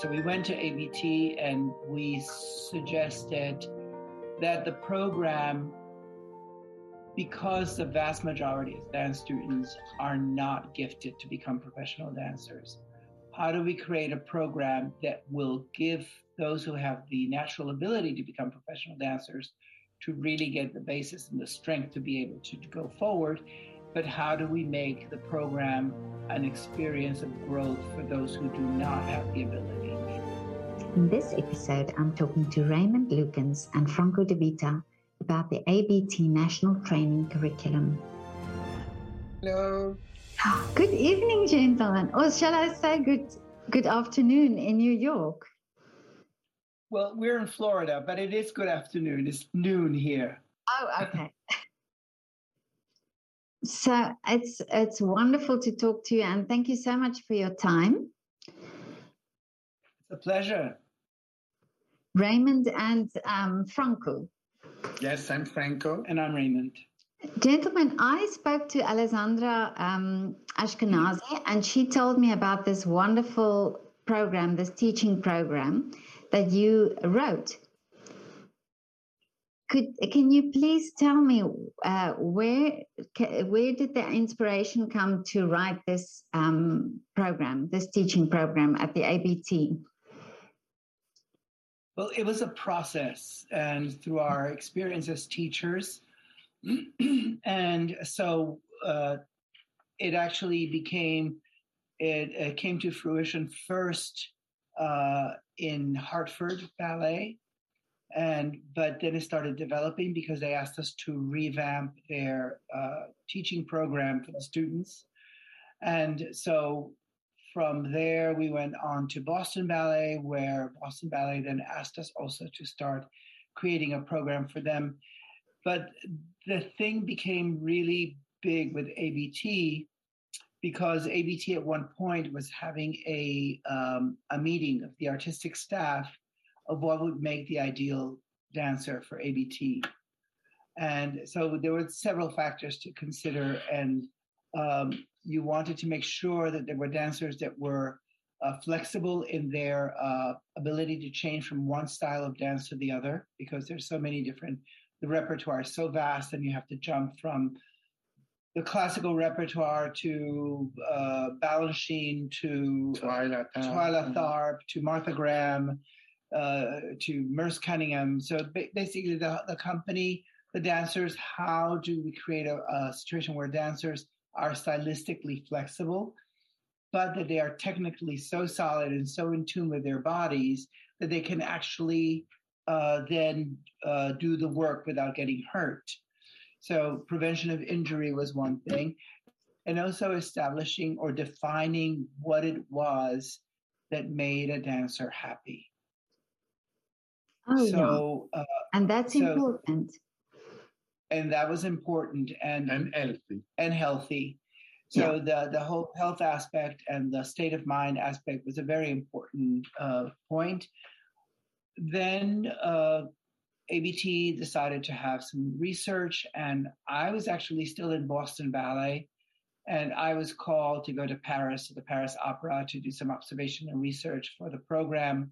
So we went to ABT and we suggested that the program, because the vast majority of dance students are not gifted to become professional dancers, how do we create a program that will give those who have the natural ability to become professional dancers to really get the basis and the strength to be able to, to go forward? But how do we make the program an experience of growth for those who do not have the ability? In this episode, I'm talking to Raymond Lukens and Franco De Vita about the ABT National Training Curriculum. Hello. Ah, good evening, gentlemen, or shall I say good good afternoon in New York? Well, we're in Florida, but it is good afternoon. It's noon here. Oh, okay. so it's it's wonderful to talk to you, and thank you so much for your time. It's a pleasure. Raymond and um, Franco. Yes, I'm Franco. And I'm Raymond. Gentlemen, I spoke to Alessandra um, Ashkenazi, and she told me about this wonderful program, this teaching program that you wrote. Could can you please tell me uh, where where did the inspiration come to write this um, program, this teaching program at the ABT? Well, it was a process, and through our experience as teachers, and so uh, it actually became it, it, came to fruition first uh, in Hartford Ballet, and but then it started developing because they asked us to revamp their uh, teaching program for the students, and so from there, we went on to Boston Ballet, where Boston Ballet then asked us also to start creating a program for them. But the thing became really big with ABT because ABT at one point was having a um, a meeting of the artistic staff of what would make the ideal dancer for ABT, and so there were several factors to consider, and um, you wanted to make sure that there were dancers that were uh, flexible in their uh, ability to change from one style of dance to the other because there's so many different the repertoire is so vast and you have to jump from the classical repertoire to uh, Balanchine to Twyla, Twyla Tharp to Martha Graham uh, to Merce Cunningham. So basically, the, the company, the dancers, how do we create a, a situation where dancers are stylistically flexible, but that they are technically so solid and so in tune with their bodies that they can actually uh, then uh, do the work without getting hurt. So, prevention of injury was one thing, and also establishing or defining what it was that made a dancer happy. Oh, so, yeah. uh, and that's so, important and that was important and and healthy and healthy. So yeah. the the whole health aspect and the state of mind aspect was a very important uh, point. Then uh, ABT decided to have some research, and I was actually still in Boston Ballet, and I was called to go to Paris to the Paris Opera to do some observation and research for the program.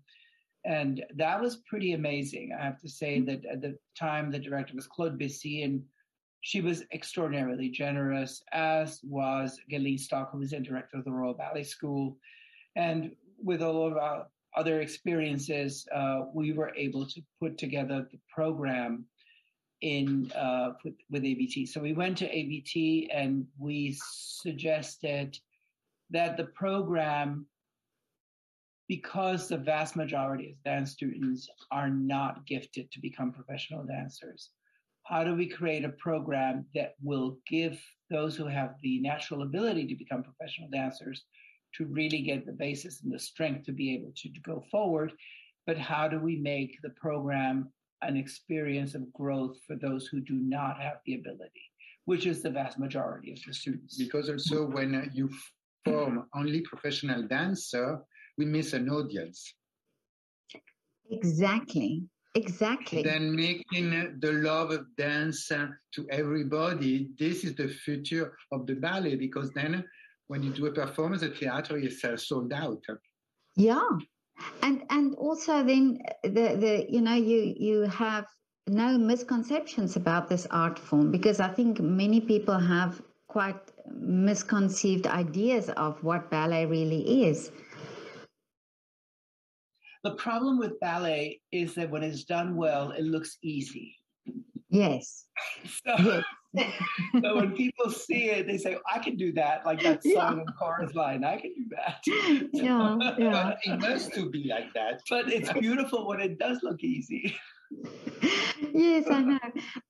And that was pretty amazing. I have to say mm-hmm. that at the time, the director was Claude Bessy, and she was extraordinarily generous, as was Gailene Stock, who was the director of the Royal Ballet School. And with all of our other experiences, uh, we were able to put together the program in uh, with, with ABT. So we went to ABT and we suggested that the program because the vast majority of dance students are not gifted to become professional dancers. How do we create a program that will give those who have the natural ability to become professional dancers to really get the basis and the strength to be able to, to go forward? But how do we make the program an experience of growth for those who do not have the ability, which is the vast majority of the students? Because also when you form only professional dancer, we miss an audience. Exactly. Exactly. Then making the love of dance to everybody, this is the future of the ballet because then when you do a performance, the theater is sold out. Yeah. and and also then the the you know you you have no misconceptions about this art form because I think many people have quite misconceived ideas of what ballet really is. The problem with ballet is that when it's done well, it looks easy. Yes. So, yes. so when people see it, they say, I can do that, like that song yeah. in Chorus Line. I can do that. Yeah, yeah. it must to be like that. But it's beautiful when it does look easy. yes, I know,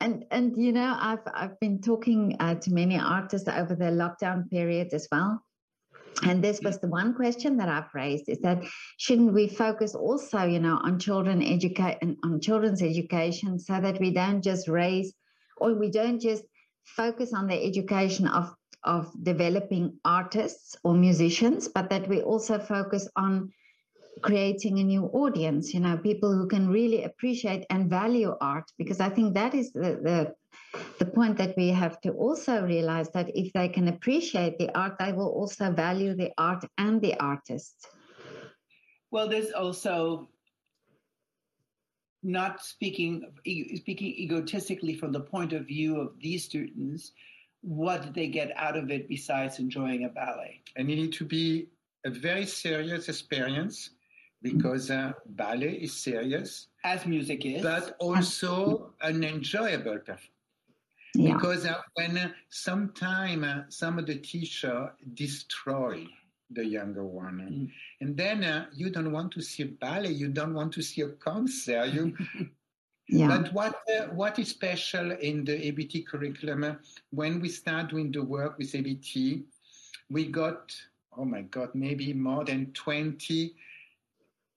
and and you know, I've I've been talking uh, to many artists over the lockdown period as well, and this was the one question that I've raised: is that shouldn't we focus also, you know, on children educate and on children's education, so that we don't just raise, or we don't just focus on the education of of developing artists or musicians, but that we also focus on creating a new audience you know people who can really appreciate and value art because i think that is the, the the point that we have to also realize that if they can appreciate the art they will also value the art and the artist well there's also not speaking speaking egotistically from the point of view of these students what did they get out of it besides enjoying a ballet and you need to be a very serious experience because uh, ballet is serious. As music is. But also an enjoyable performance. Yeah. Because uh, when uh, sometime uh, some of the teacher destroy the younger one, mm. and then uh, you don't want to see a ballet, you don't want to see a concert. You, yeah. But what uh, what is special in the ABT curriculum? Uh, when we start doing the work with ABT, we got oh my god, maybe more than twenty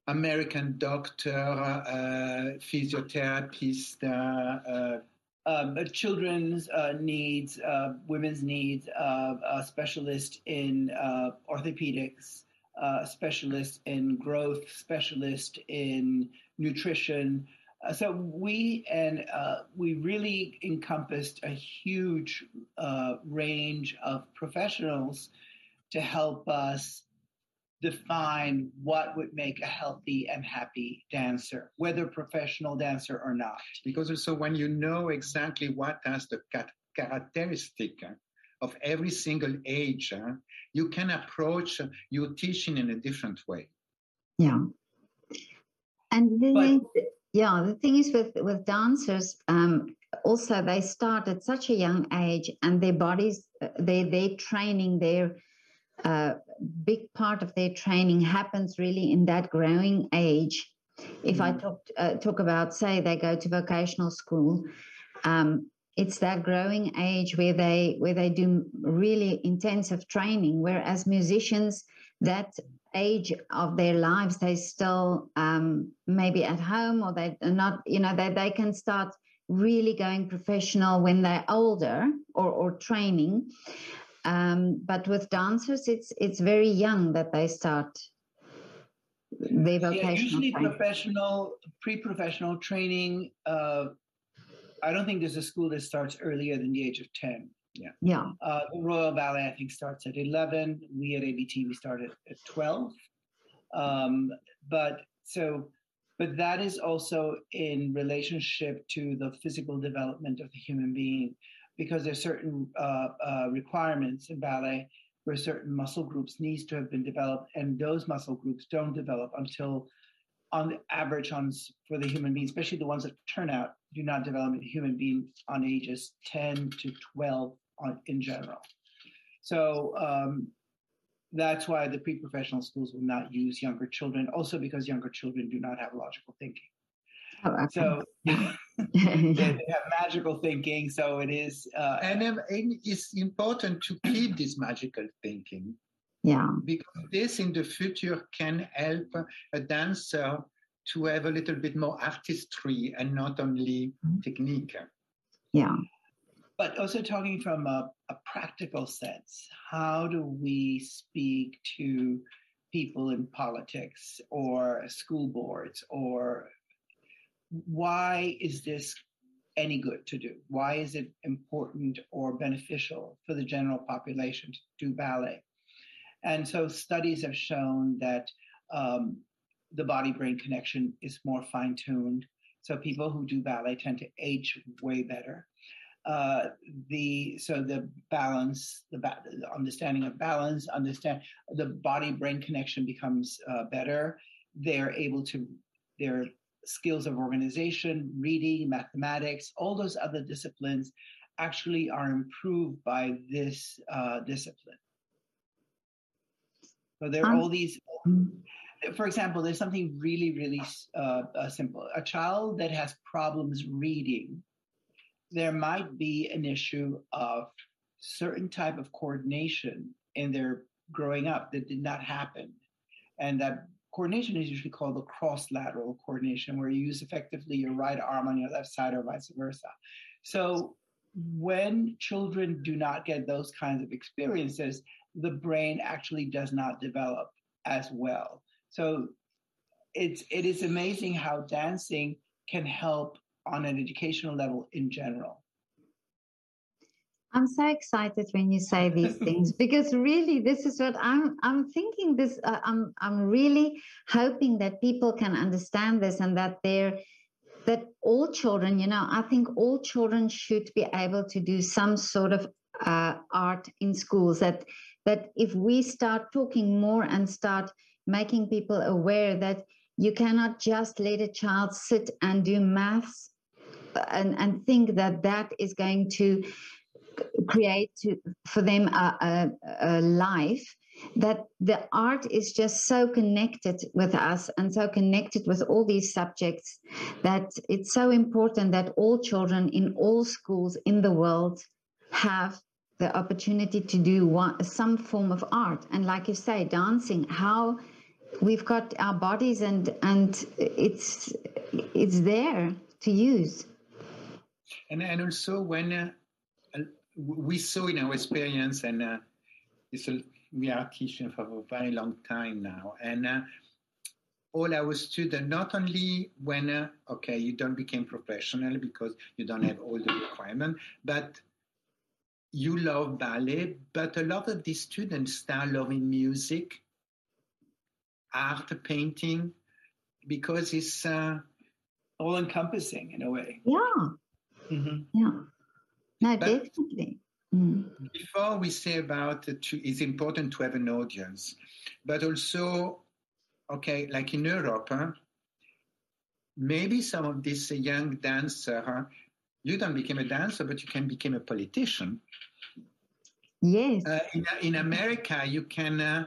American doctor, uh, physiotherapist, uh, uh um, children's uh, needs, uh, women's needs, a specialist in orthopedics, a specialist in growth, specialist in nutrition. so we and we really encompassed a huge range of professionals to help us define what would make a healthy and happy dancer, whether professional dancer or not. Because also when you know exactly what has the characteristic of every single age, you can approach your teaching in a different way. Yeah. And the but, yeah, the thing is with with dancers, um, also they start at such a young age, and their bodies, they they training their a big part of their training happens really in that growing age. If mm-hmm. I talk uh, talk about, say, they go to vocational school, um, it's that growing age where they where they do really intensive training. Whereas musicians, that age of their lives, they still um, maybe at home or they are not. You know, they they can start really going professional when they're older or or training. Um, but with dancers, it's it's very young that they start their vocational. Yeah, usually training. professional, pre-professional training. Uh, I don't think there's a school that starts earlier than the age of ten. Yeah. Yeah. Uh, the Royal Ballet, I think, starts at eleven. We at ABT we started at twelve. Um, but so, but that is also in relationship to the physical development of the human being because there's certain uh, uh, requirements in ballet where certain muscle groups needs to have been developed, and those muscle groups don't develop until, on average, on for the human being, especially the ones that turn out, do not develop in human beings on ages 10 to 12 on, in general. So um, that's why the pre-professional schools will not use younger children. Also, because younger children do not have logical thinking. Oh. So they, have magical thinking. So it is. Uh, and, um, it's important to keep this magical thinking. Yeah. Because this in the future can help a dancer to have a little bit more artistry and not only mm-hmm. technique. Yeah. But also talking from a, a practical sense, how do we speak to people in politics or school boards or why is this any good to do? Why is it important or beneficial for the general population to do ballet? And so studies have shown that um, the body brain connection is more fine tuned. So people who do ballet tend to age way better. Uh, the so the balance, the, ba- the, understanding of balance, understand the body brain connection becomes uh, better. They're able to their skills of organization, reading, mathematics, all those other disciplines actually are improved by this uh, discipline. So there are um, all these. For example, there's something really, really uh, uh, simple. A child that has problems reading, there might be an issue of certain type of coordination in their growing up that did not happen, and that coordination is usually called the cross-lateral coordination, where you use effectively your right arm on your left side or vice versa. So when children do not get those kinds of experiences, the brain actually does not develop as well. So it's it is amazing how dancing can help on an educational level in general. I'm so excited when you say these things because really this is what I'm I'm thinking this uh, I'm I'm really hoping that people can understand this and that they're that all children you know I think all children should be able to do some sort of uh, art in schools that that if we start talking more and start making people aware that you cannot just let a child sit and do maths uh, and, and think that that is going to create to, for them a, a, a life that the art is just so connected with us and so connected with all these subjects that it's so important that all children in all schools in the world have the opportunity to do one, some form of art. And like you say dancing how we've got our bodies and and it's it's there to use. And and also when uh, we saw in our experience, and uh, a, we are teaching for a very long time now, and uh, all our students, not only when, uh, okay, you don't become professional because you don't have all the requirements, but you love ballet, but a lot of these students start loving music, art, painting, because it's uh, all encompassing in a way. Yeah. Mm-hmm. Yeah. No, but definitely. Mm. Before we say about it, it's important to have an audience, but also, okay, like in Europe, huh, maybe some of these young dancer, huh, you don't become a dancer, but you can become a politician. Yes. Uh, in, in America, you can uh,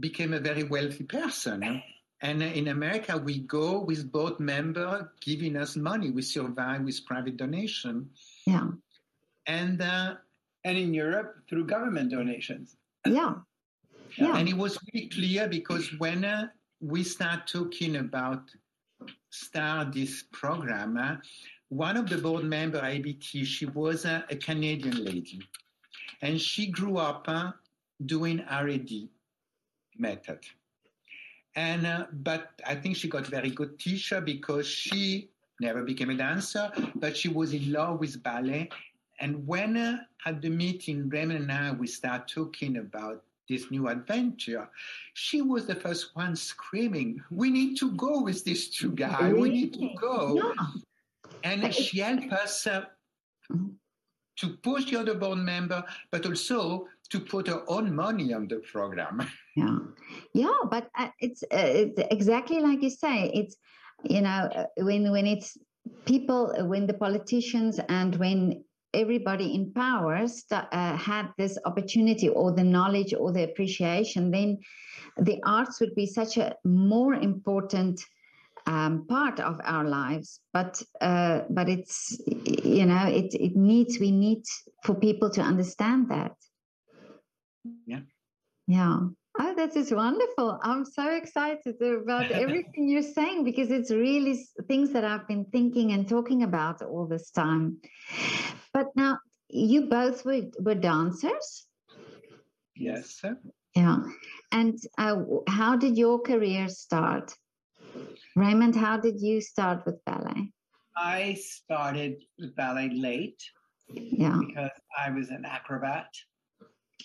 become a very wealthy person. And in America, we go with board member giving us money. We survive with private donation. Yeah. And uh, and in Europe through government donations. Yeah. yeah. And it was really clear because when uh, we start talking about start this program, uh, one of the board member ABT, she was a Canadian lady, and she grew up uh, doing RAD method. And uh, but I think she got very good teacher because she never became a dancer, but she was in love with ballet. And when uh, at the meeting, Raymond and I, we start talking about this new adventure, she was the first one screaming, We need to go with these two guys. We need to go. Yeah. And she helped us uh, to push the other board member, but also to put her own money on the program. Yeah, yeah, but uh, it's, uh, it's exactly like you say. It's you know uh, when when it's people when the politicians and when everybody in power st- uh, had this opportunity or the knowledge or the appreciation then the arts would be such a more important um, part of our lives. But uh, but it's you know it it needs we need for people to understand that. Yeah. Yeah Oh, that is wonderful. I'm so excited about everything you're saying because it's really things that I've been thinking and talking about all this time. But now, you both were, were dancers? Yes. Yeah. And uh, how did your career start? Raymond, how did you start with ballet? I started with ballet late. Yeah. Because I was an acrobat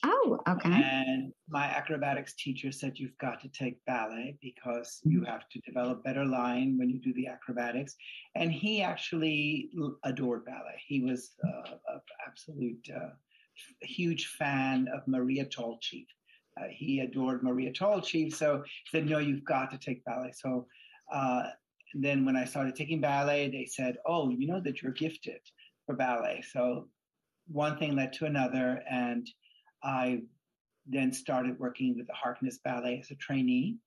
Oh, okay. And my acrobatics teacher said, You've got to take ballet because you Mm-hmm. have to develop better line when you do the acrobatics. And he actually adored ballet. He was uh, an absolute uh, huge fan of Maria Tallchief. Uh, he adored Maria Tallchief. So he said, No, you've got to take ballet. So uh, then when I started taking ballet, they said, Oh, you know that you're gifted for ballet. So one thing led to another. And I then started working with the Harkness Ballet as a trainee.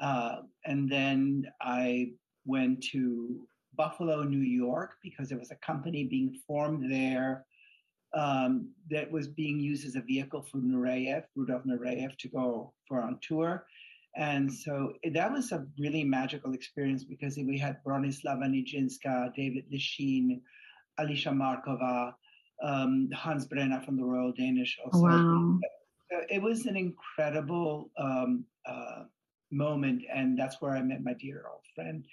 Uh, and then I went to Buffalo, New York, because there was a company being formed there um, that was being used as a vehicle for Nureyev, Rudolf Nureyev, to go for on tour. And so that was a really magical experience because we had Bronislava Nijinska, David Lichine, Alicia Markova, um, Hans Brenaa from the Royal Danish. Also. Wow. So it was an incredible um, uh, moment, and that's where I met my dear old friend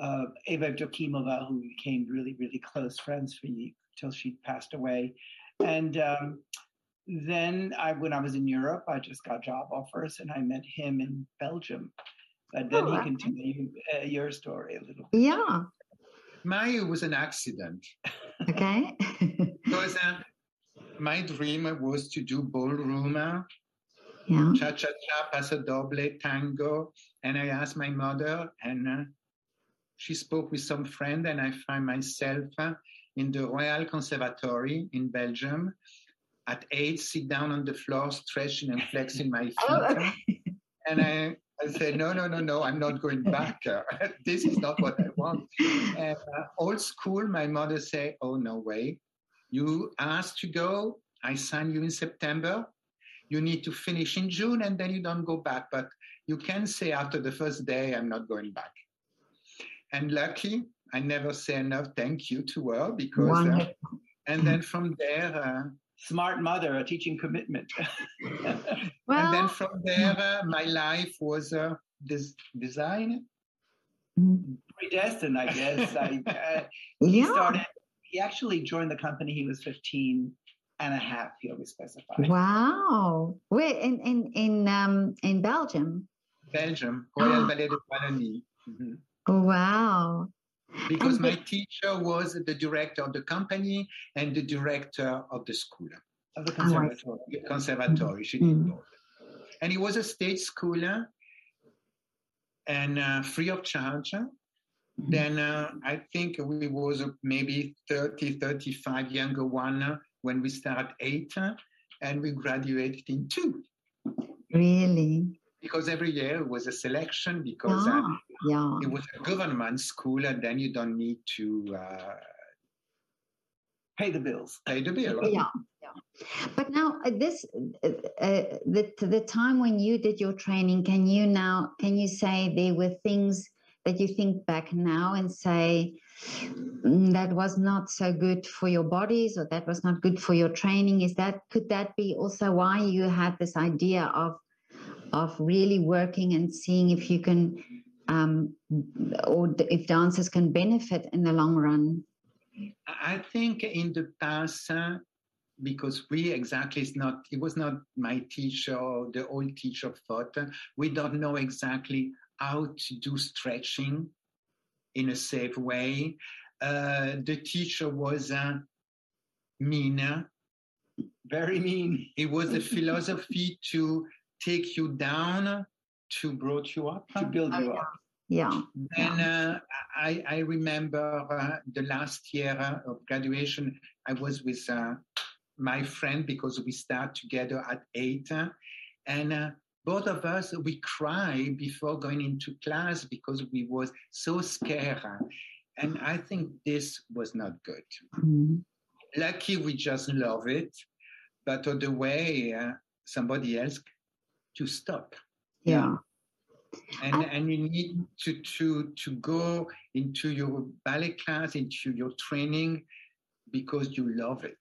uh, Eva Evdokimova, who became really, really close friends for me till she passed away. And um, then I, when I was in Europe, I just got job offers, and I met him in Belgium. But then Oh, he wow. can tell you uh, your story a little. Bit. Yeah. Mine was an accident Okay. because uh, my dream was to do ballroom, yeah. cha cha cha, paso doble, tango, and I asked my mother, and uh, she spoke with some friend, and I find myself uh, in the Royal Conservatory in Belgium. At eight, sit down on the floor, stretching and flexing my feet. Oh, okay. And I, I say, no, no, no, no, I'm not going back. this is not what I want. And uh, old school, my mother say, oh, no way. You asked to go. I sign you in September. You need to finish in June and then you don't go back. But you can say after the first day, I'm not going back. And lucky, I never say enough thank you to her because, uh, and then from there, uh, Smart mother, a teaching commitment. Well, and then from there, uh, my life was uh, this design. mm, Predestined, I guess. I, uh, he yeah. started, he actually joined the company, he was 15 and a half, he always specified. Wow. Where in in in um in Belgium? Belgium, Royal Ballet de Wallonie. Mhm. Wow. Because my teacher was the director of the company and the director of the school, Of the Oh, conservatory. the conservatory. She did both. And he was a state schooler and uh, free of charge. Then uh, I think we was maybe 30, 35 younger one when we start eight and we graduated in two. Really? Because every year it was a selection because Yeah. Yeah. it was a government school and then you don't need to uh, Pay the bills. pay the bill. Yeah. Yeah. But now uh, this uh, uh, the the time when you did your training, can you now can you say there were things that you think back now and say "Mm, that was not so good for your bodies or that was not good for your training? Is that could that be also why you had this idea of of really working and seeing if you can um, or if dancers can benefit in the long run? I think in the past, uh, because we exactly it's not it was not my teacher or the old teacher thought uh, we don't know exactly how to do stretching in a safe way. Uh, the teacher was uh, mean. Very mean. It was a philosophy to take you down to brought you up. To build you up. Yeah. And uh, I, I remember uh, the last year of graduation, I was with uh, my friend because we start together at eight. and uh, both of us, we cry before going into class because we was so scared. And I think this was not good. Mhm. Lucky we just love it, but on the way, uh, somebody else to stop Yeah. and I- and you need to to to go into your ballet class into your training because you love it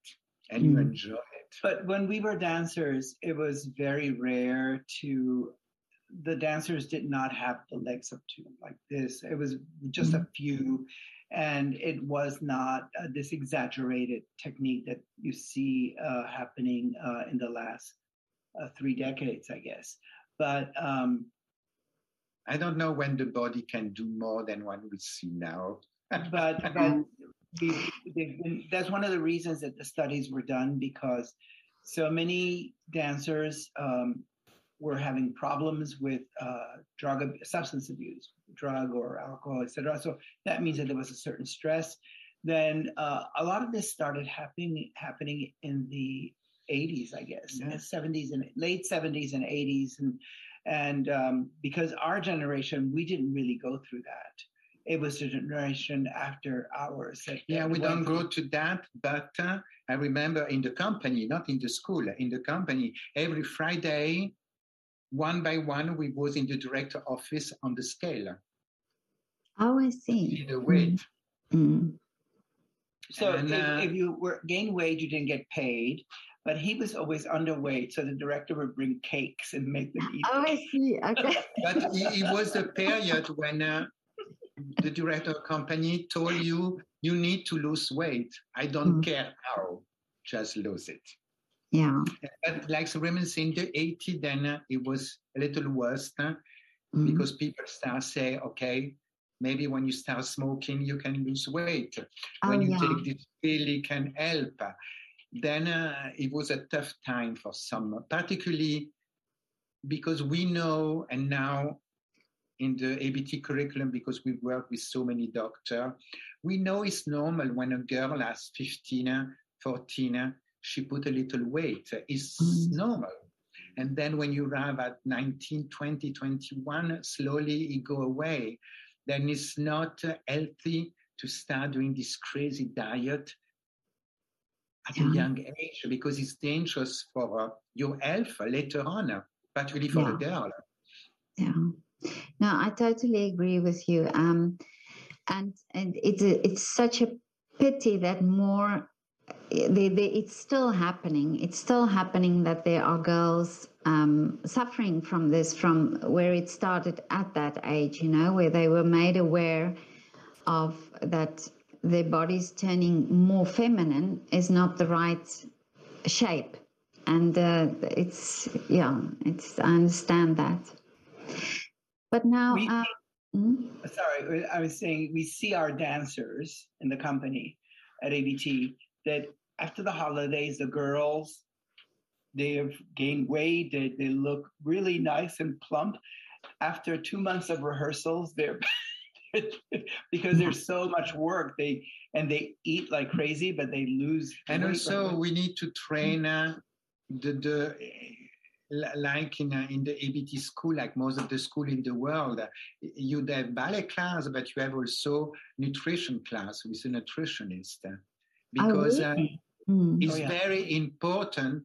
and you Mm. enjoy it But when we were dancers, it was very rare to, the dancers did not have the legs up to like this. It was just a few. and it was not uh, this exaggerated technique that you see uh, happening uh, in the last uh, three decades, I guess. But um, I don't know when the body can do more than what we see now. but, but been, that's one of the reasons that the studies were done because so many dancers um, were having problems with uh, drug substance abuse, drug or alcohol, etc. So that means that there was a certain stress. Then uh, a lot of this started happening happening in the 80s, I guess, yeah. 70s and late 70s and 80s, and and um, because our generation we didn't really go through that. It was the generation after ours. That, yeah, we don't go to that, but uh, I remember in the company, not in the school, in the company, every Friday one by one, we was in the director office on the scale. Oh, I see. The weight. Mm-hmm. So and, if, uh, if, you were gain weight, you didn't get paid. But he was always underweight, so the director would bring cakes and make them eat. Oh, I see. Okay. but it, it, was the period when uh, the director of company told you you need to lose weight. I don't mm. care how, just lose it. Yeah. But like Raymond said, in the 80s, then uh, it was a little worse uh, mm-hmm. because people start say, okay, maybe when you start smoking, you can lose weight. Oh, when you yeah. take this pill, it can help. Then uh, it was a tough time for some, particularly because we know, and now in the ABT curriculum, because we work with so many doctors, we know it's normal when a girl has 15, 14, she put a little weight. It's mm. normal. And then when you arrive at 19, 20, 21, slowly it go away. Then it's not healthy to start doing this crazy diet at yeah. a young age because it's dangerous for uh, your health later on, particularly for yeah. a girl. Yeah. No, I totally agree with you. Um, and and it's a, it's such a pity that more they, they, it's still happening. It's still happening that there are girls um, suffering from this from where it started at that age, you know, where they were made aware of that their bodies turning more feminine is not the right shape. And uh, it's, yeah, it's, I understand that. But now. We, uh, hmm? Sorry, I was saying we see our dancers in the company at ABT that after the holidays, the girls they have gained weight. They, they look really nice and plump. After two months of rehearsals, they're because there's so much work. They and they eat like crazy, but they lose. And also, we need to train uh, the the like in uh, in the ABT school, like most of the school in the world, you have ballet class, but you have also nutrition class with a nutritionist because oh, really? uh, mm. it's oh, yeah. very important.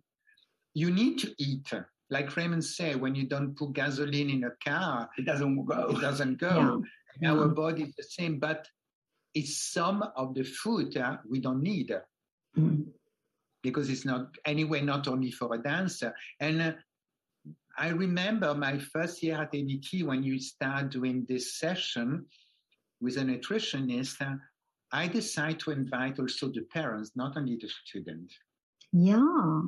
You need to eat. Like Raymond said, when you don't put gasoline in a car, it doesn't go. It doesn't go. Yeah. Our body is the same, but it's some of the food uh, we don't need. Mm. Because it's not, anyway, not only for a dancer. And uh, I remember my first year at ABT when you start doing this session with a nutritionist. Uh, I decide to invite also the parents, not only the student. Yeah.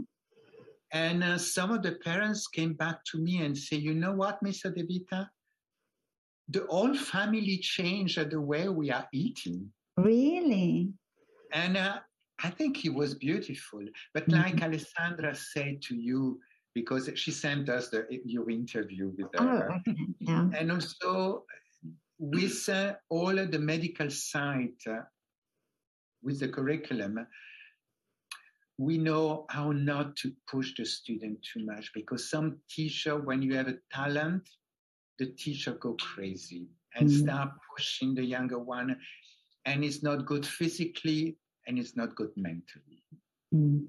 And uh, some of the parents came back to me and say, you know what, Mr. De Vita? The whole family changed the way we are eating. Really? And uh, I think it was beautiful. But mm-hmm. like Alessandra said to you, because she sent us the, your interview with her. Oh, okay. yeah. And also with uh, all the medical side, uh, with the curriculum, we know how not to push the student too much because some teacher, when you have a talent, the teacher go crazy and mm. start pushing the younger one, and it's not good physically and it's not good mentally. Mm.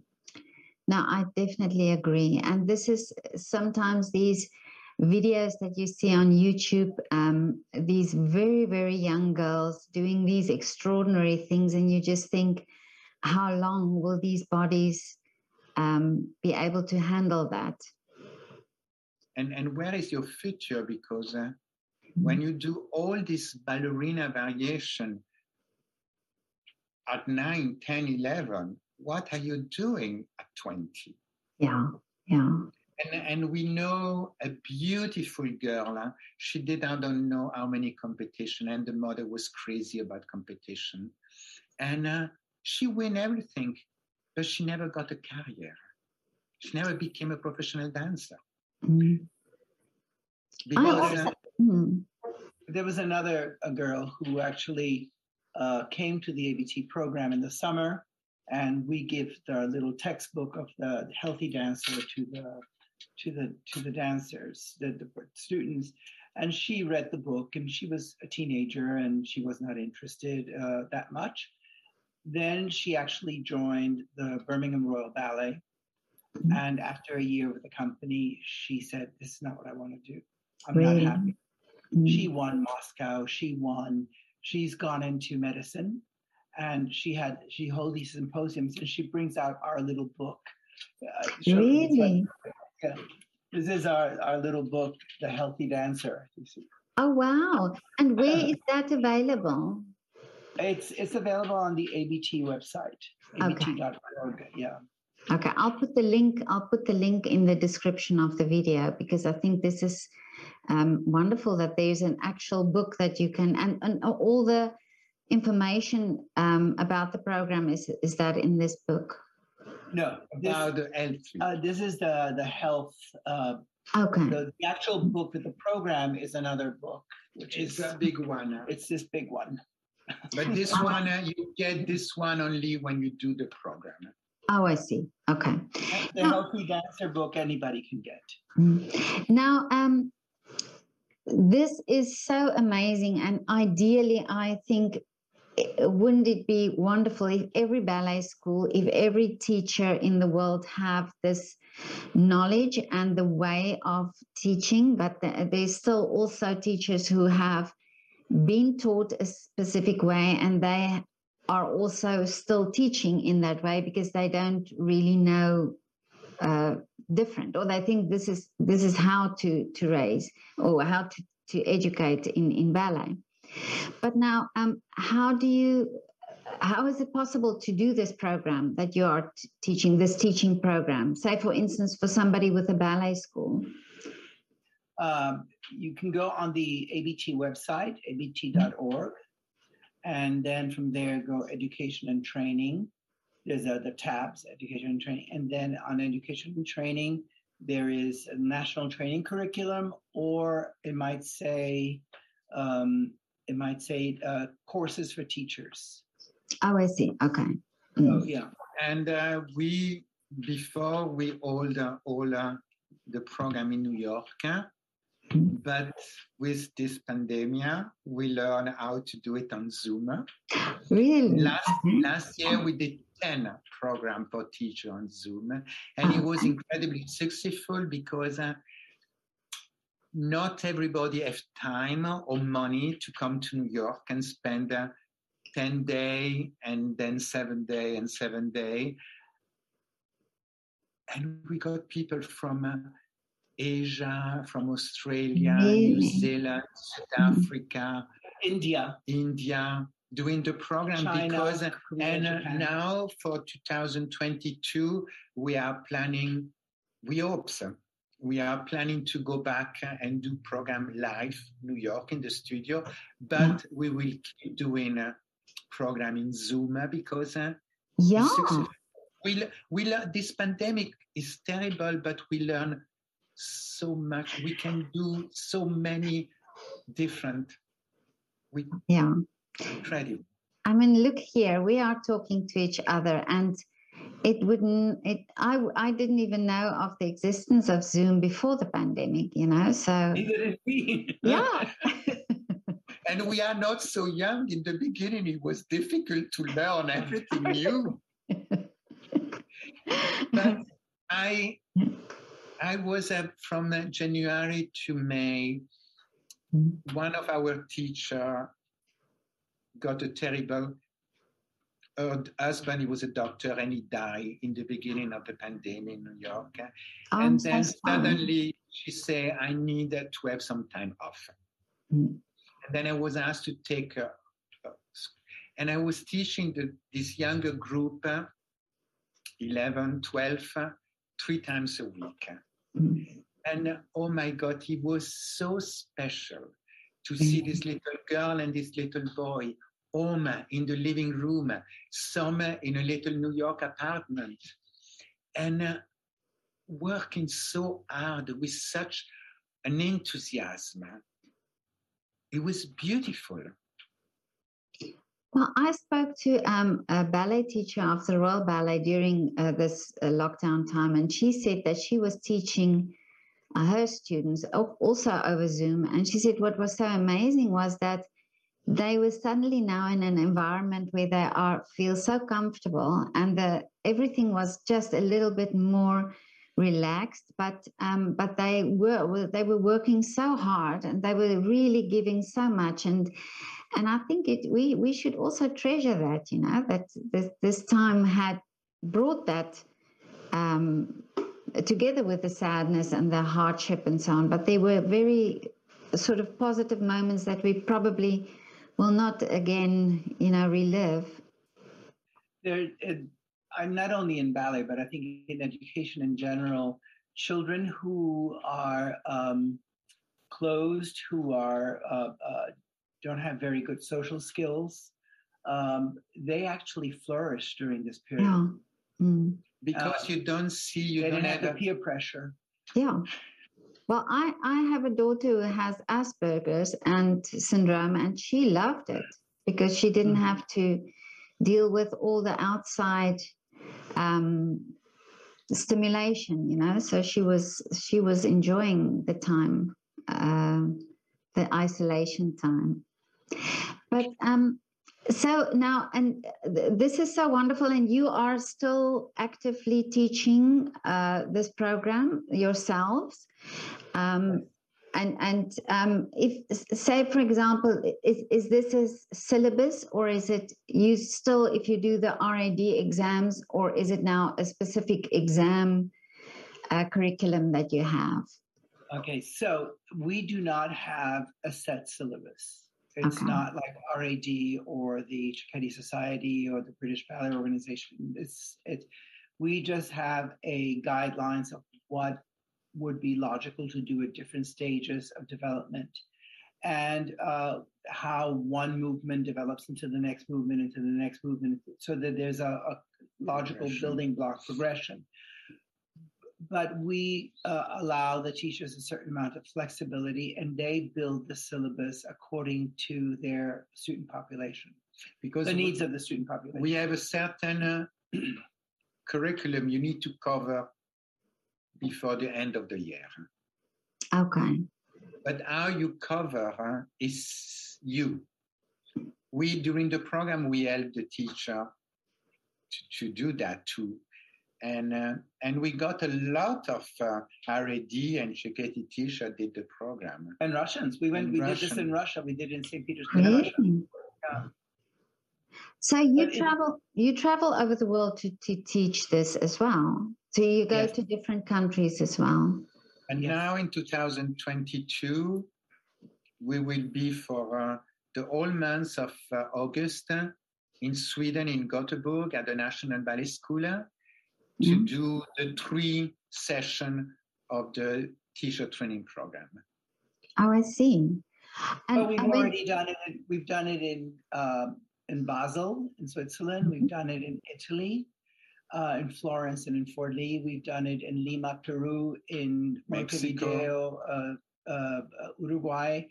Now, I definitely agree, and this is sometimes these videos that you see on YouTube, um, these very, very young girls doing these extraordinary things, and you just think, how long will these bodies um, be able to handle that? And, and where is your future? Because uh, mm-hmm. when you do all this ballerina variation, at 9, 10, 11, what are you doing at 20? Yeah, yeah. And, and we know a beautiful girl. Huh? She did, I don't know how many competition, and the mother was crazy about competition. And uh, she win everything, but she never got a career. She never became a professional dancer. Mm. Because, uh, mm. There was another a girl who actually uh, came to the ABT program in the summer, and we give the little textbook of the healthy dancer to the to the to the dancers, the, the students, and she read the book, and she was a teenager, and she was not interested uh, that much. Then she actually joined the Birmingham Royal Ballet, mm-hmm. and after a year with the company, she said, "This is not what I want to do. I'm really? not happy." Mm-hmm. She won Moscow. She won. She's gone into medicine, and she had she holds these symposiums, and she brings out our little book. Uh, really? yeah. This is our, our little book, The Healthy Dancer. Oh wow! And where is that available? It's it's available on the ABT website, abt.org. Okay. Yeah. Okay, I'll put the link. I'll put the link in the description of the video because I think this is um, wonderful that there's an actual book that you can and, and all the information um, about the program is is that in this book. No, this, about the health. Uh, this is the the health. Uh, okay. The, the, actual book with the program is another book, which it's is a big one. It's this big one. But this one, uh, you get this one only when you do the program. Oh, I see. Okay. The now, Healthy Dancer book anybody can get. Mm-hmm. Now, um, this is so amazing, and ideally, I think wouldn't it be wonderful if every ballet school, if every teacher in the world have this knowledge and the way of teaching, but there's still also teachers who have been taught a specific way and they are also still teaching in that way because they don't really know uh, different or they think this is this is how to to raise or how to, to educate in in ballet but now, um, how do you? How is it possible to do this program that you are t- teaching? This teaching program, say for instance, for somebody with a ballet school. Um, you can go on the ABT website, abt.org, and then from there go education and training. There's the tabs, education and training, and then on education and training, there is a national training curriculum, or it might say um, it might say uh, courses for teachers. Oh, I see. Okay. Mm. yeah. And uh, we, before we hold uh, all uh, the program in New York. But with this pandemic, we learn how to do it on Zoom. Really? Last, mm-hmm. last year, we did 10 program for teacher on Zoom, and it was incredibly successful because uh, not everybody has time or money to come to New York and spend a 10 day and then seven day and seven day. And we got people from uh, Asia, from Australia, really? New Zealand, South mm-hmm. Africa, India, India, doing the program China, because Korea, and uh, now for 2022 we are planning. We hope so we are planning to go back and do program live New York in the studio, but we will keep doing a program in Zoom because uh, yeah, we we learn this pandemic is terrible, but we learn so much. We can do so many different. We yeah, incredible. I mean, look here, we are talking to each other and it wouldn't it i i didn't even know of the existence of zoom before the pandemic you know so yeah and we are not so young in the beginning it was difficult to learn everything new but i i was uh, from january to may one of our teacher got a terrible her husband, he was a doctor and he died in the beginning of the pandemic in New York. Oh, and then so suddenly she said, I need to have some time off. Mm. And then I was asked to take her. and I was teaching the, this younger group, uh, 11, 12, uh, three times a week. And uh, oh my God, it was so special to see mm-hmm. this little girl and this little boy home in the living room, some in a little New York apartment, and uh, working so hard with such an enthusiasm. It was beautiful. Well, I spoke to um, a ballet teacher of the Royal Ballet during uh, this uh, lockdown time, and she said that she was teaching uh, her students also over Zoom. And she said what was so amazing was that they were suddenly now in an environment where they are feel so comfortable, and the, everything was just a little bit more relaxed. But um, but they were they were working so hard, and they were really giving so much and and I think it we we should also treasure that, you know, that this, this time had brought that um, together with the sadness and the hardship and so on. But they were very sort of positive moments that we probably will not again, you know, relive. There, I'm not only in ballet, but I think in education in general, children who are um, closed, who are uh, uh, don't have very good social skills, um, they actually flourish during this period. Yeah. Mm. Because uh, you don't see, you don't have the peer pressure. Yeah. Well, I, I have a daughter who has Asperger's and syndrome, and she loved it because she didn't mm have to deal with all the outside um, stimulation, you know. So she was she was enjoying the time, uh, the isolation time. But um, so now, and th- this is so wonderful, and you are still actively teaching uh, this program yourselves. Um, and and um, if say for example is, is this a syllabus or is it you still if you do the RAD exams or is it now a specific exam uh, curriculum that you have okay so we do not have a set syllabus it's okay. not like RAD or the Cecchetti Society or the British Ballet Organization. It's it. We just have a guidelines of what would be logical to do at different stages of development, and uh, how one movement develops into the next movement, into the next movement, so that there's a, a logical building block progression but we uh, allow the teachers a certain amount of flexibility and they build the syllabus according to their student population. Because the needs of the student population. we have a certain uh, curriculum you need to cover before the end of the year. Okay. But how you cover uh, is you. We during the program we help the teacher to, to do that to and uh, and we got a lot of uh, RAD and Cecchetti Tisha did the program. And Russians. We went. And we Russian. did this in Russia. We did it in St. Petersburg, really? Russia. Yeah. So you but travel. It, you travel over the world to, to teach this as well. So you go yes. to different countries as well. And yes. now in 2022, we will be for uh, the whole month of uh, August in Sweden, in Gothenburg, at the National Ballet School to mm-hmm. do the three session of the teacher training program. Oh, I see. And but we've I mean, already done it. We've done it in um, in Basel, in Switzerland. We've done it in Italy, uh, in Florence, and in Forlì. We've done it in Lima, Peru, in Montevideo, uh, uh, Uruguay,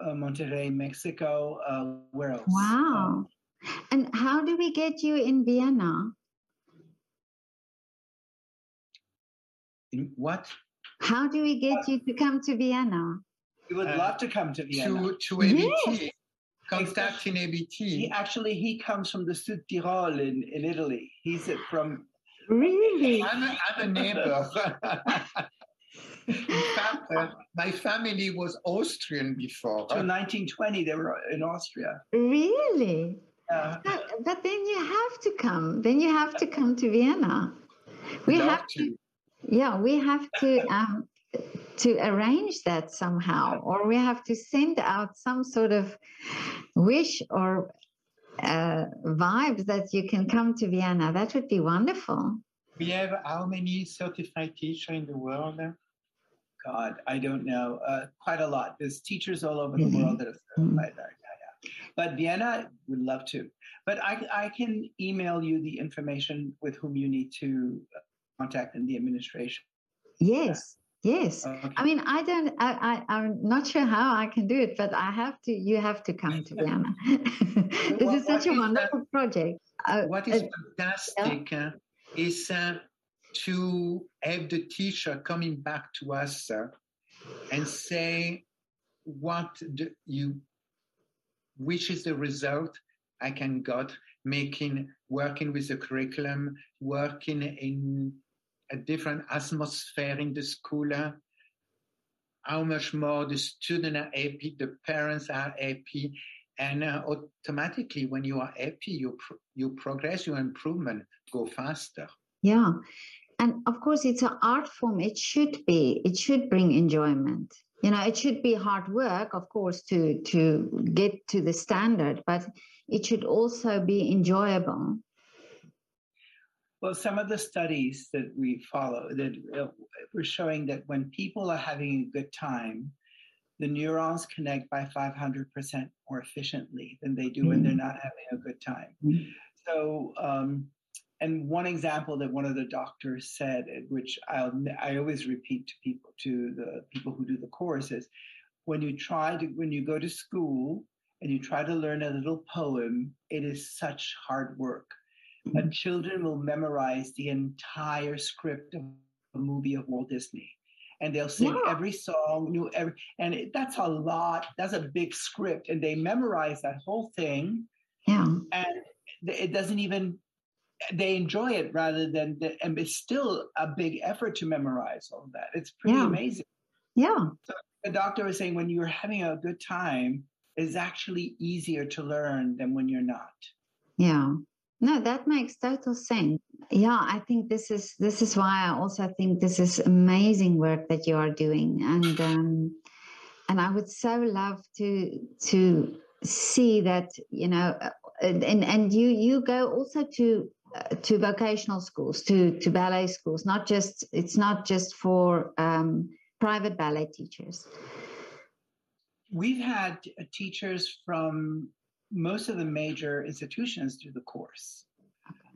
uh, Monterrey, Mexico. Uh, where else? Wow. and how do we get you in Vienna? What? How do we get you to come to Vienna? We would uh, love to come to Vienna. To, to ABT. Yes. Contacting ABT. He, actually, he comes from the Sud Tirol in, in Italy. He's from. Really? I'm a, I'm a neighbor. in fact, uh, my family was Austrian before. So 1920, they were in Austria. Really? Yeah. But, but, then you have to come. Then you have to come to Vienna. We have to. Yeah we have to um, to arrange that somehow or we have to send out some sort of wish or uh, vibes that you can come to Vienna. That would be wonderful. We have how many certified teachers in the world? God, I don't know. Uh, quite a lot. There's teachers all over the mm-hmm. world that are certified there. Yeah, yeah. But Vienna would love to. But I, I can email you the information with whom you need to contact in the administration. Yes. Yes. Okay. I mean, I don't, I, I, am not sure how I can do it, but I have to, you have to come to Vienna. this what, is such a wonderful that, project. Uh, what is uh, fantastic yeah. uh, is uh, to have the teacher coming back to us uh, and say what you, which is the result I can got making, working with the curriculum, working in a different atmosphere in the school, how much more the students are happy, the parents are happy, and uh, automatically when you are happy, you pro- you progress, your improvement go faster. Yeah, and of course it's an art form. It should be. It should bring enjoyment. You know, it should be hard work, of course, to to get to the standard, but it should also be enjoyable. Well, some of the studies that we follow that uh, were showing that when people are having a good time, the neurons connect by 500% more efficiently than they do mm-hmm. when they're not having a good time. Mm-hmm. So, um, and one example that one of the doctors said, which I'll, I always repeat to people, to the people who do the course, is when you try to, when you go to school and you try to learn a little poem, it is such hard work mm-hmm. children will memorize the entire script of a movie of Walt Disney. And they'll sing yeah. every song, new every, and it, that's a lot. That's a big script, and they memorize that whole thing. Yeah, and it doesn't even. They enjoy it rather than, the, and it's still a big effort to memorize all of that. It's pretty yeah. amazing. Yeah. So the doctor was saying when you're having a good time, it's actually easier to learn than when you're not. Yeah. No, that makes total sense. Yeah, I think this is this is why I also think this is amazing work that you are doing, and um, and I would so love to to see that you know, uh, and and you you go also to uh, to vocational schools, to to ballet schools. Not just it's not just for um, private ballet teachers. We've had teachers from most of the major institutions do the course.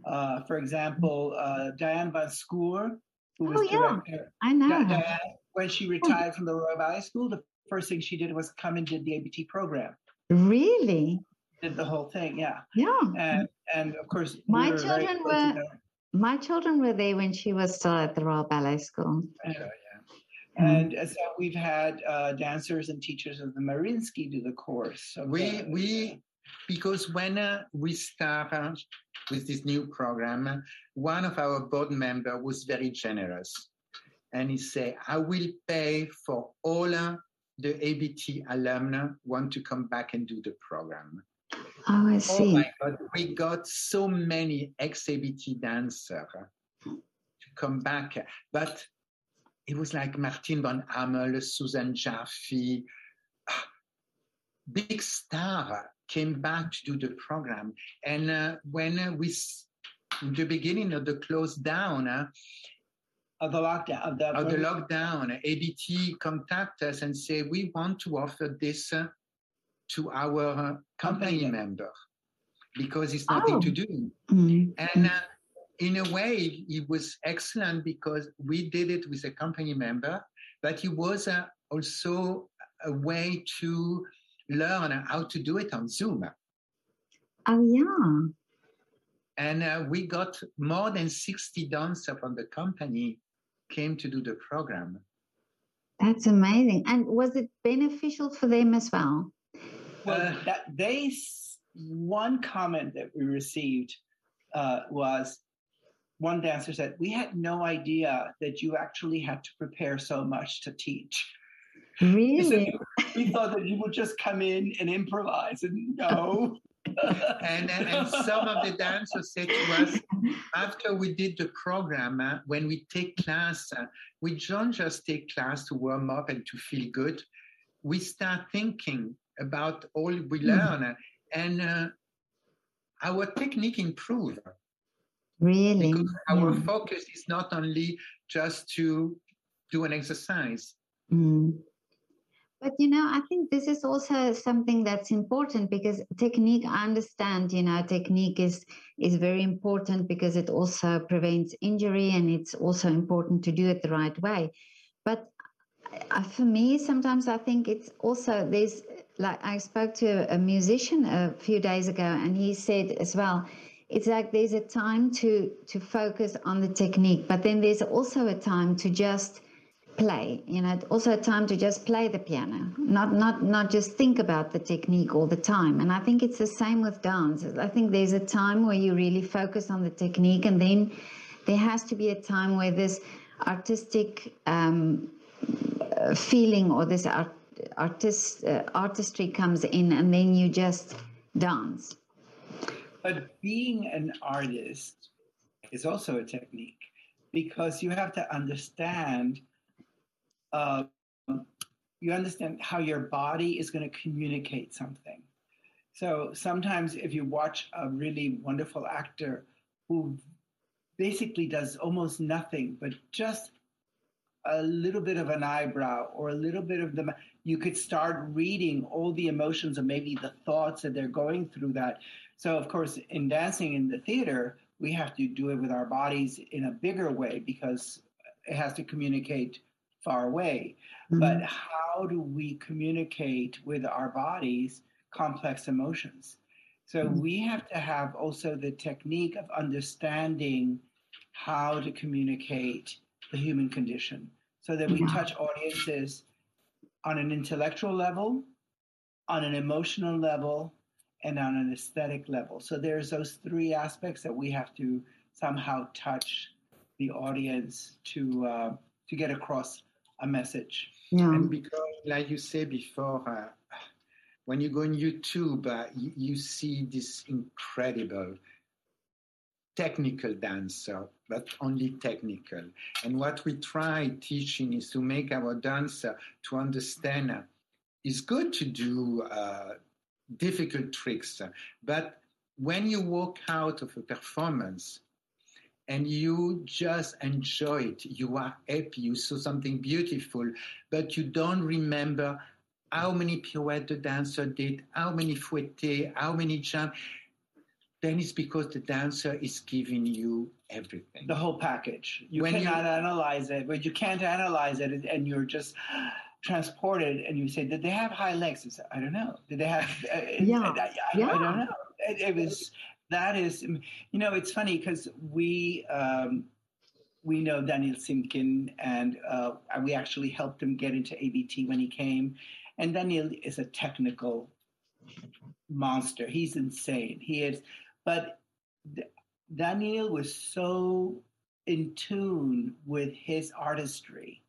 Uh, for example, uh, Diane Van Schoor, who was oh, yeah. director. I know. Diane, when she retired from the Royal Ballet School, the first thing she did was come and did the ABT program. Really? Did the whole thing, yeah. Yeah. And, and of course, my we children were my children were there when she was still at the Royal Ballet School. Yeah, yeah. And mm-hmm. so we've had uh, dancers and teachers of the Mariinsky do the course. So we we because when uh, we started with this new program, one of our board members was very generous. And he said, I will pay for all uh, the ABT alumni want to come back and do the program. Oh, I see. Oh my God, we got so many ex-ABT dancers to come back. But it was like Martine van Hamel, Susan Jaffe, big star came back to do the program. And uh, when uh, we, the beginning of the close down, uh, of the lockdown, of the, of the lockdown, ABT contact us and say, we want to offer this uh, to our uh, company okay. member because it's nothing oh. to do. Mm-hmm. And uh, in a way, it was excellent because we did it with a company member, but it was also a way to learn how to do it on Zoom. Oh, yeah. And uh, we got more than 60 dancers from the company came to do the program. That's amazing. And was it beneficial for them as well? Well, uh, that they one comment that we received uh, was one dancer said, "We had no idea that you actually had to prepare so much to teach." Really? we thought that you would just come in and improvise, and no. and, and, and, some of the dancers said to us after we did the program uh, when we take class uh, we don't just take class to warm up and to feel good we start thinking about all we hmm. learn mm. and uh, our technique improve. Really? Because our yeah. focus is not only just to do an exercise. Mm. But you know, I think this is also something that's important because technique. I understand, you know, technique is is very important because it also prevents injury and it's also important to do it the right way. But uh, for me, sometimes I think it's also there's like I spoke to a musician a few days ago, and he said as well, it's like there's a time to to focus on the technique, but then there's also a time to just play you know also a time to just play the piano not not not just think about the technique all the time. And i think it's the same with dance i think there's a time where you really focus on the technique and then there has to be a time where this artistic um, feeling or this art, artist uh, artistry comes in and then you just dance. But being an artist is also a technique because you have to understand uh, you understand how your body is going to communicate something. So sometimes, if you watch a really wonderful actor who basically does almost nothing but just a little bit of an eyebrow or a little bit of the, you could start reading all the emotions or maybe the thoughts that they're going through that. So, of course, in dancing in the theater, we have to do it with our bodies in a bigger way because it has to communicate far away. Mm-hmm. But how do we communicate with our bodies complex emotions? So mm-hmm. we have to have also the technique of understanding how to communicate the human condition so that we yeah. touch audiences on an intellectual level, on an emotional level, and on an aesthetic level. So there's those three aspects that we have to somehow touch the audience to uh, to get across a message. Yeah. And because, like you said before, uh, when you go on YouTube, uh, you, you, see this incredible technical dancer, but only technical. And what we try teaching is to make our dancer to understand uh, it's good to do uh, difficult tricks, but when you walk out of a performance, and you just enjoy it. You are happy. You saw something beautiful, but you don't remember how many pirouettes the dancer did, how many fouettés, how many jumps. Then it's because the dancer is giving you everything. The whole package. You when cannot you, analyze it, but you can't analyze it, and you're just transported. And you say, "Did they have high legs?" I, I don't know. Did they have? Uh, yeah. I, I, yeah. I don't know. It, it was that is, you know, it's funny because we um, we know Daniel Simkin, and uh, we actually helped him get into ABT when he came. And Daniel is a technical monster. He's insane. He is, but Daniel was so in tune with his artistry.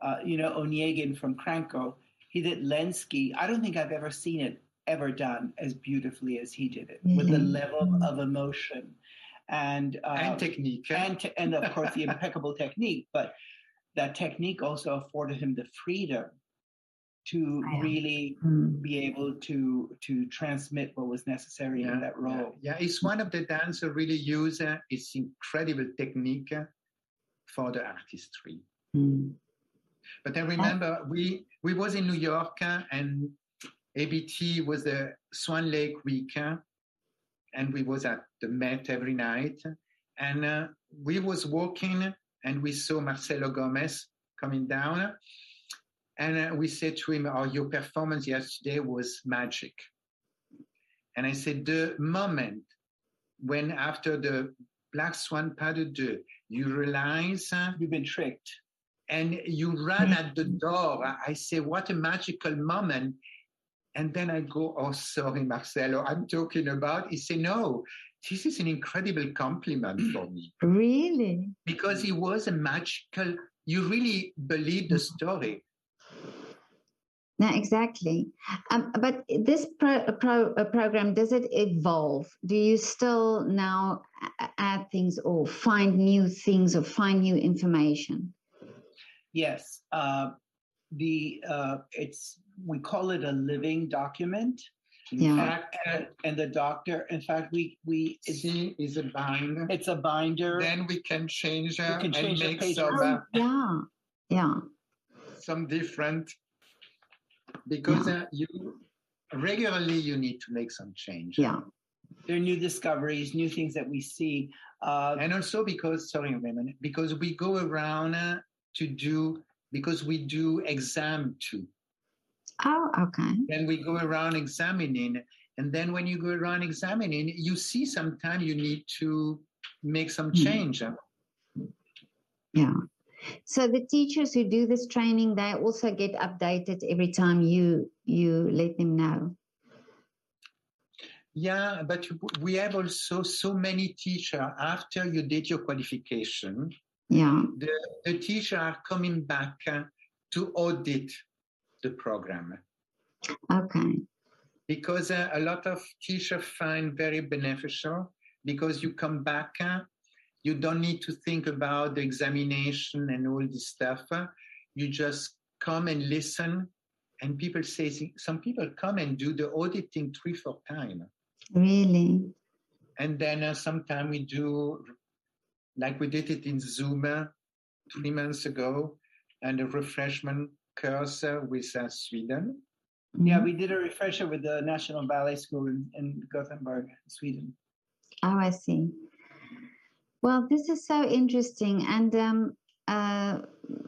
Uh, you know, Onegin from Cranko, he did Lenski. I don't think I've ever seen it ever done as beautifully as he did it mm-hmm. with the mm-hmm. level of emotion and uh, and technique and te- and of course the impeccable technique but that technique also afforded him the freedom to really mm. be able to to transmit what was necessary yeah, in that role. Yeah, yeah. it's one of the dancers really use uh, its incredible technique for the artistry. Mm. But I remember oh. we we was in New York uh, and ABT was a Swan Lake week, and we was at the Met every night. And uh, we was walking, and we saw Marcelo Gomes coming down. And uh, we said to him, oh, your performance yesterday was magic. And I said, the moment when after the Black Swan Pas de Deux, you realize uh, you've been tricked and you run at the door. I say, what a magical moment. And then I go, oh, sorry, Marcelo, I'm talking about. He said, no, this is an incredible compliment for me. Really? Because he was a magical, you really believe the story. No, exactly. Um, but this pro, pro, program, does it evolve? Do you still now add things or find new things or find new information? Yes. Uh, the uh, it's we call it a living document. Yeah. fact, and, and the doctor. In fact, we we it's, C is a binder. it's a binder. Then we can change uh, can change and make some Oh, uh, yeah. Yeah. some different because uh, you regularly you need to make some change. Yeah. there are new discoveries, new things that we see. Uh, and also because sorry wait a minute because we go around uh, to do because we do exam too Oh, okay. then we go around examining and then when you go around examining you see sometimes you need to make some Hmm. change Yeah. So the teachers who do this training, they also get updated every time you you let them know. yeah but we have also so many teachers after you did your qualification Yeah. the, the teacher are coming back to audit the program Okay. because uh, a lot of teachers find very beneficial because you come back uh, you don't need to think about the examination and all this stuff uh, you just come and listen and people say some people come and do the auditing three four times Really? and then uh, sometime we do like we did it in zoom uh, three months ago and a refreshment course uh, with uh, sweden yeah, Mhm. we did a refresher with the National Ballet School in, in Gothenburg, Sweden. Oh, I see. Well, this is so interesting, and um, uh,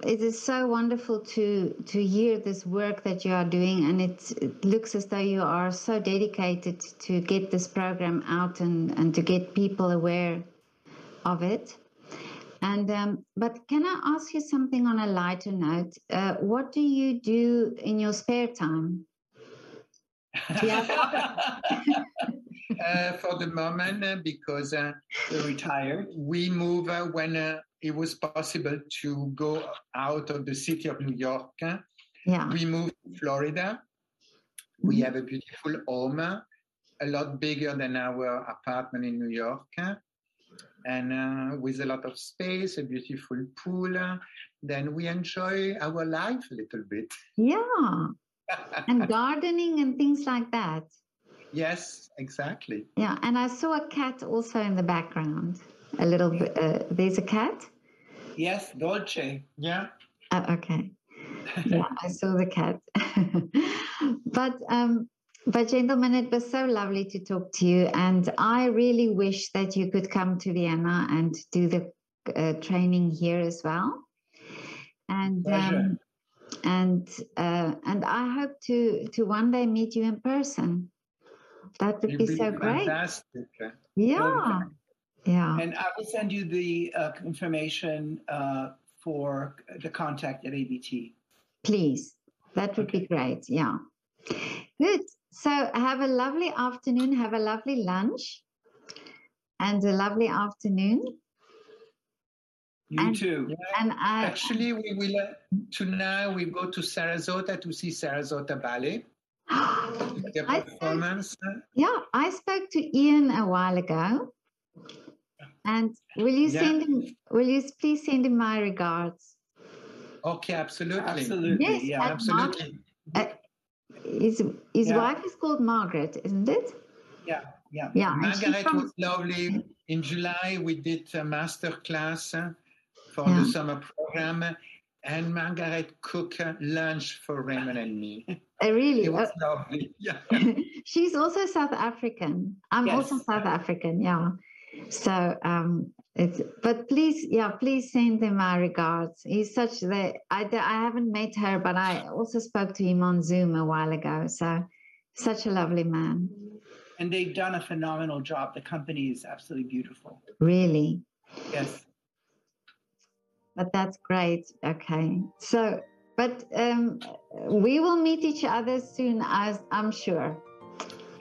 it is so wonderful to to hear this work that you are doing, and it, it looks as though you are so dedicated to get this program out and and to get people aware of it. And um, but can I ask you something on a lighter note? Uh, what do you do in your spare time? uh, for the moment uh, because uh, They're retired. we move uh, when uh, it was possible to go out of the city of New York. uh, Yeah. We moved to Florida. We Mhm. have a beautiful home, a lot bigger than our apartment in New York, and uh, with a lot of space, a beautiful pool. Then we enjoy our life a little bit. Yeah. And gardening and things like that. yes, exactly. Yeah, and I saw a cat also in the background. A little bit. Uh, there's a cat. Yes, Dolce. Yeah. Uh, okay. Yeah, I saw the cat. but um, but gentlemen, it was so lovely to talk to you, and I really wish that you could come to Vienna and do the uh, training here as well. And um, and uh, and I hope to to one day meet you in person. That would be will so great. fantastic. Yeah, yeah. And I will send you the uh, information uh, for the contact at ABT. Please. That would be great. Yeah. Good. So have a lovely afternoon. Have a lovely lunch and a lovely afternoon. You And- too. And I, Actually, we will uh, tonight we go to Sarasota to see Sarasota Ballet, their I- performance. yeah, I spoke to Ian a while ago. And will you Yeah. send him, will you please send him my regards? Okay, absolutely, Absolutely. Yes, yeah. and- absolutely. His, his Yeah. wife is called Margaret, isn't it? Yeah. Yeah. Yeah. Margaret from- was lovely. In July, we did a master class uh, for Yeah. the summer program, and Margaret cooked uh, lunch for Raymond and me. Uh, really? It was Uh, lovely. Yeah. She's also South African. I'm also South African, yeah. So um it's but please, yeah, please send him my regards. He's such the I, I haven't met her, but I also spoke to him on Zoom a while ago. So such a lovely man. And they've done a phenomenal job. The company is absolutely beautiful. Really. Yes. But that's great. Okay. So but um we will meet each other soon as I'm sure.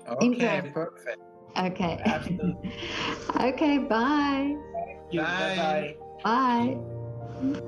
Okay, Okay. perfect. Okay. Absolutely. okay, bye. Bye Bye. bye. Bye.